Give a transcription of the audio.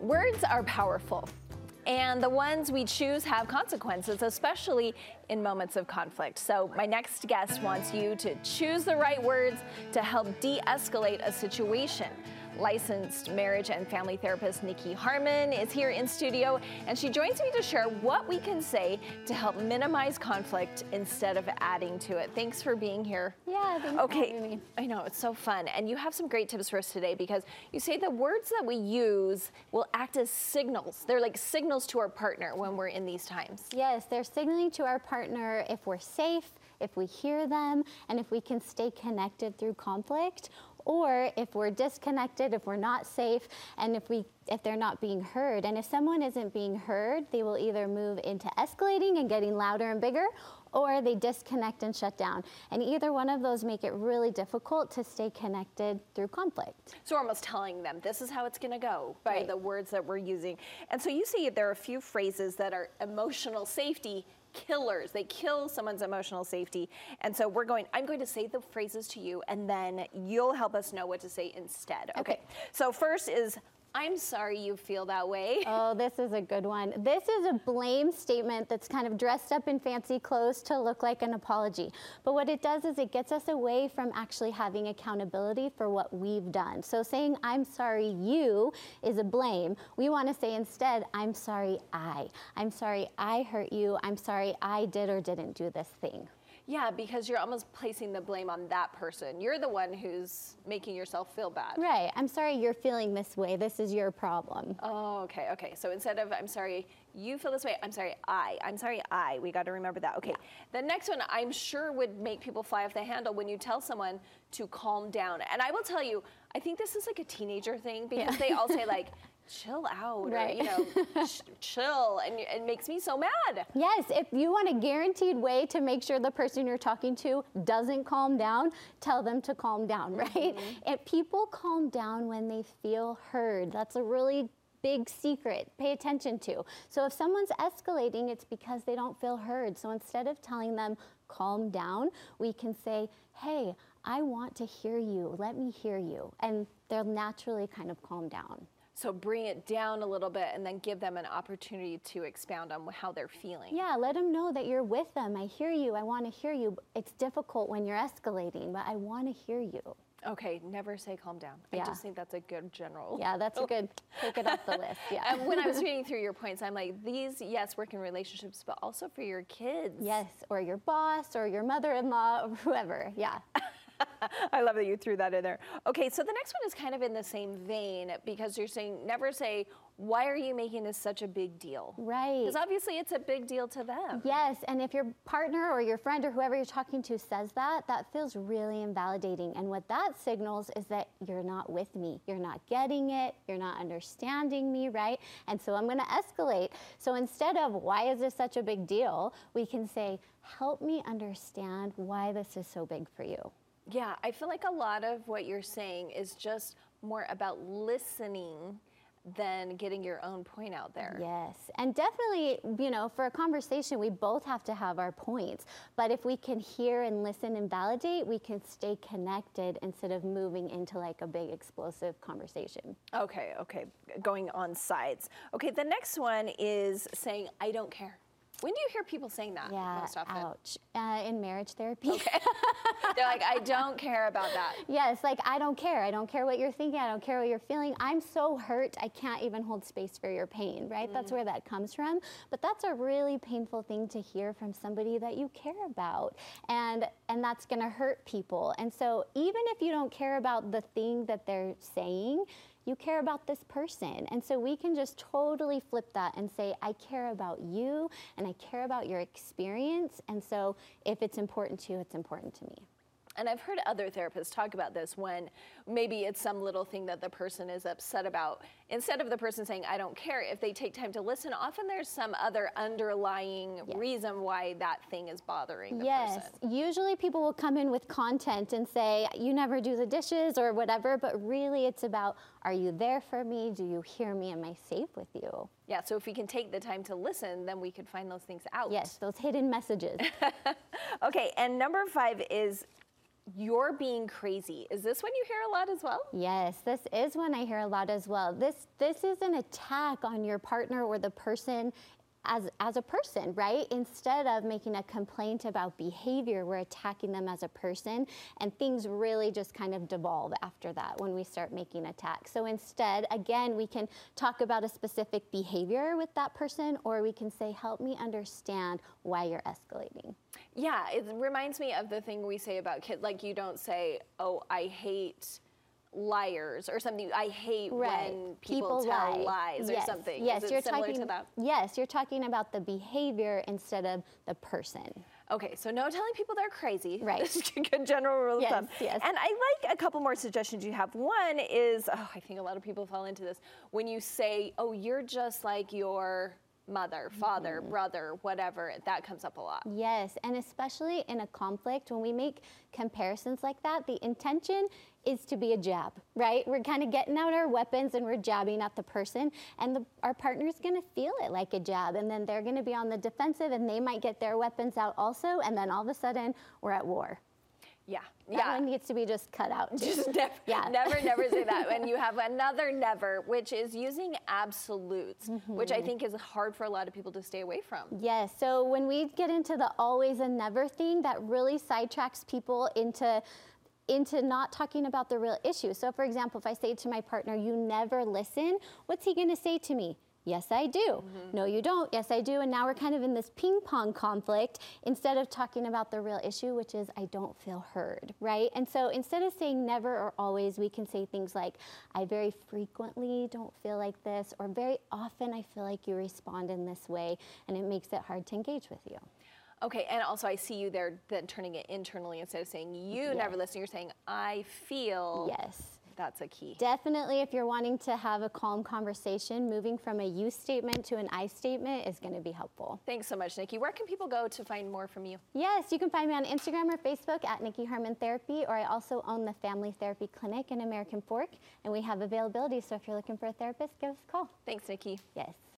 Words are powerful. And the ones we choose have consequences, especially in moments of conflict. So, my next guest wants you to choose the right words to help de escalate a situation. Licensed marriage and family therapist Nikki Harmon is here in studio, and she joins me to share what we can say to help minimize conflict instead of adding to it. Thanks for being here. Yeah, thanks okay. for having me. I know, it's so fun. And you have some great tips for us today because you say the words that we use will act as signals. They're like signals to our partner when we're in these times. Yes, they're signaling to our partner if we're safe, if we hear them, and if we can stay connected through conflict, or if we're disconnected, if we're not safe, and if we if they're not being heard. And if someone isn't being heard, they will either move into escalating and getting louder and bigger, or they disconnect and shut down. And either one of those make it really difficult to stay connected through conflict. So we're almost telling them this is how it's going to go by Right. the words that we're using. And so you see there are a few phrases that are emotional safety killers. They kill someone's emotional safety. And so we're going I'm going to say the phrases to you and then you'll help us know what to say instead. Okay. Okay. So first is I'm sorry you feel that way. Oh, this is a good one. This is a blame statement that's kind of dressed up in fancy clothes to look like an apology. But what it does is it gets us away from actually having accountability for what we've done. So saying, I'm sorry you is a blame. We want to say instead, I'm sorry I. I'm sorry I hurt you. I'm sorry I did or didn't do this thing. Yeah, because you're almost placing the blame on that person. You're the one who's making yourself feel bad. Right. I'm sorry you're feeling this way. This is your problem. Oh, okay, okay. So instead of I'm sorry, you feel this way, I'm sorry, I. I'm sorry, I. We got to remember that. Okay. The next one I'm sure would make people fly off the handle when you tell someone to calm down. And I will tell you, I think this is like a teenager thing because Yeah. they all say like chill out Right. or you know ch- chill and it makes me so mad. Yes, if you want a guaranteed way to make sure the person you're talking to doesn't calm down, tell them to calm down, right? Mm-hmm. And people calm down when they feel heard. That's a really big secret. Pay attention to. So if someone's escalating, it's because they don't feel heard. So instead of telling them calm down, we can say, "Hey, I want to hear you. Let me hear you." And they'll naturally kind of calm down. So bring it down a little bit and then give them an opportunity to expound on how they're feeling. Yeah, let them know that you're with them. I hear you. I want to hear you. It's difficult when you're escalating, but I want to hear you. Okay, never say calm down. I just think that's a good general. Yeah, that's a good. Take it off the list. Yeah. And when I was reading through your points, I'm like, these, yes, work in relationships, but also for your kids. yes, or your boss, or your mother-in-law, or whoever. Yeah. I love that you threw that in there. Okay, so the next one is kind of in the same vein because you're saying never say, why are you making this such a big deal? Right. Because obviously it's a big deal to them. Yes, and if your partner or your friend or whoever you're talking to says that, that feels really invalidating. And what that signals is that you're not with me. You're not getting it. You're not understanding me, right? And so I'm going to escalate. So instead of why is this such a big deal, we can say, help me understand why this is so big for you. Yeah, I feel like a lot of what you're saying is just more about listening than getting your own point out there. Yes, and definitely, you know, for a conversation, we both have to have our points. But if we can hear and listen and validate, we can stay connected instead of moving into like a big explosive conversation. Okay, okay, going on sides. Okay, the next one is saying, I don't care. When do you hear people saying that Yeah, most often? ouch. Uh, in marriage therapy. They're like, I don't care about that. Yes, like I don't care. I don't care what you're thinking. I don't care what you're feeling. I'm so hurt. I can't even hold space for your pain, right? That's mm. where that comes from. But that's a really painful thing to hear from somebody that you care about. And and that's going to hurt people. And so even if you don't care about the thing that they're saying, you care about this person. And so we can just totally flip that and say, I care about you and I care about your experience. And so if it's important to you, it's important to me. And I've heard other therapists talk about this when maybe it's some little thing that the person is upset about. Instead of the person saying, I don't care, if they take time to listen, often there's some other underlying reason why that thing is bothering the yes, person. usually people will come in with content and say, You never do the dishes or whatever, but really it's about, Are you there for me? Do you hear me? Am I safe with you? Yeah, so if we can take the time to listen, then we could find those things out. Yes, those hidden messages. Okay, and number five is you're being crazy. Is this one you hear a lot as well? Yes, this is one I hear a lot as well. This this is an attack on your partner or the person as, as a person, right? Instead of making a complaint about behavior, we're attacking them as a person, and things really just kind of devolve after that when we start making attacks. So instead, again, we can talk about a specific behavior with that person, or we can say, Help me understand why you're escalating. Yeah, it reminds me of the thing we say about kids. Like, you don't say, Oh, I hate liars or something. I hate right. when people, people tell lie. lies yes. or something. Yes, you're talking. Yes, you're talking about the behavior instead of the person. Okay, so no telling people they're crazy. Right. That's a good general rule of thumb. Yes. And I like a couple more suggestions you have. One is, oh, I think a lot of people fall into this. When you say, oh, you're just like your mother, father, mm-hmm. brother, whatever, that comes up a lot. Yes, and especially in a conflict, when we make comparisons like that, the intention is to be a jab, right? We're kind of getting out our weapons and we're jabbing at the person, and the, our partner's gonna feel it like a jab, and then they're gonna be on the defensive and they might get their weapons out also, and then all of a sudden we're at war. Yeah, that needs to be just cut out. Just never, yeah. never, never say that. And you have another never, which is using absolutes, mm-hmm. which I think is hard for a lot of people to stay away from. Yes. So when we get into the always and never thing, that really sidetracks people into into not talking about the real issue. So, for example, if I say to my partner, You never listen, what's he gonna say to me? Yes, I do. Mm-hmm. No, you don't. Yes, I do. And now we're kind of in this ping pong conflict instead of talking about the real issue, which is I don't feel heard, right? And so instead of saying never or always, we can say things like, I very frequently don't feel like this, or very often I feel like you respond in this way, and it makes it hard to engage with you. Okay, and also I see you there then turning it internally instead of saying you yes. never listen, you're saying I feel. Yes. That's a key. Definitely, if you're wanting to have a calm conversation, moving from a you statement to an I statement is going to be helpful. Thanks so much, Nikki. Where can people go to find more from you? Yes, you can find me on Instagram or Facebook at Nikki Harmon Therapy, or I also own the Family Therapy Clinic in American Fork, and we have availability. So if you're looking for a therapist, give us a call. Thanks, Nikki. Yes.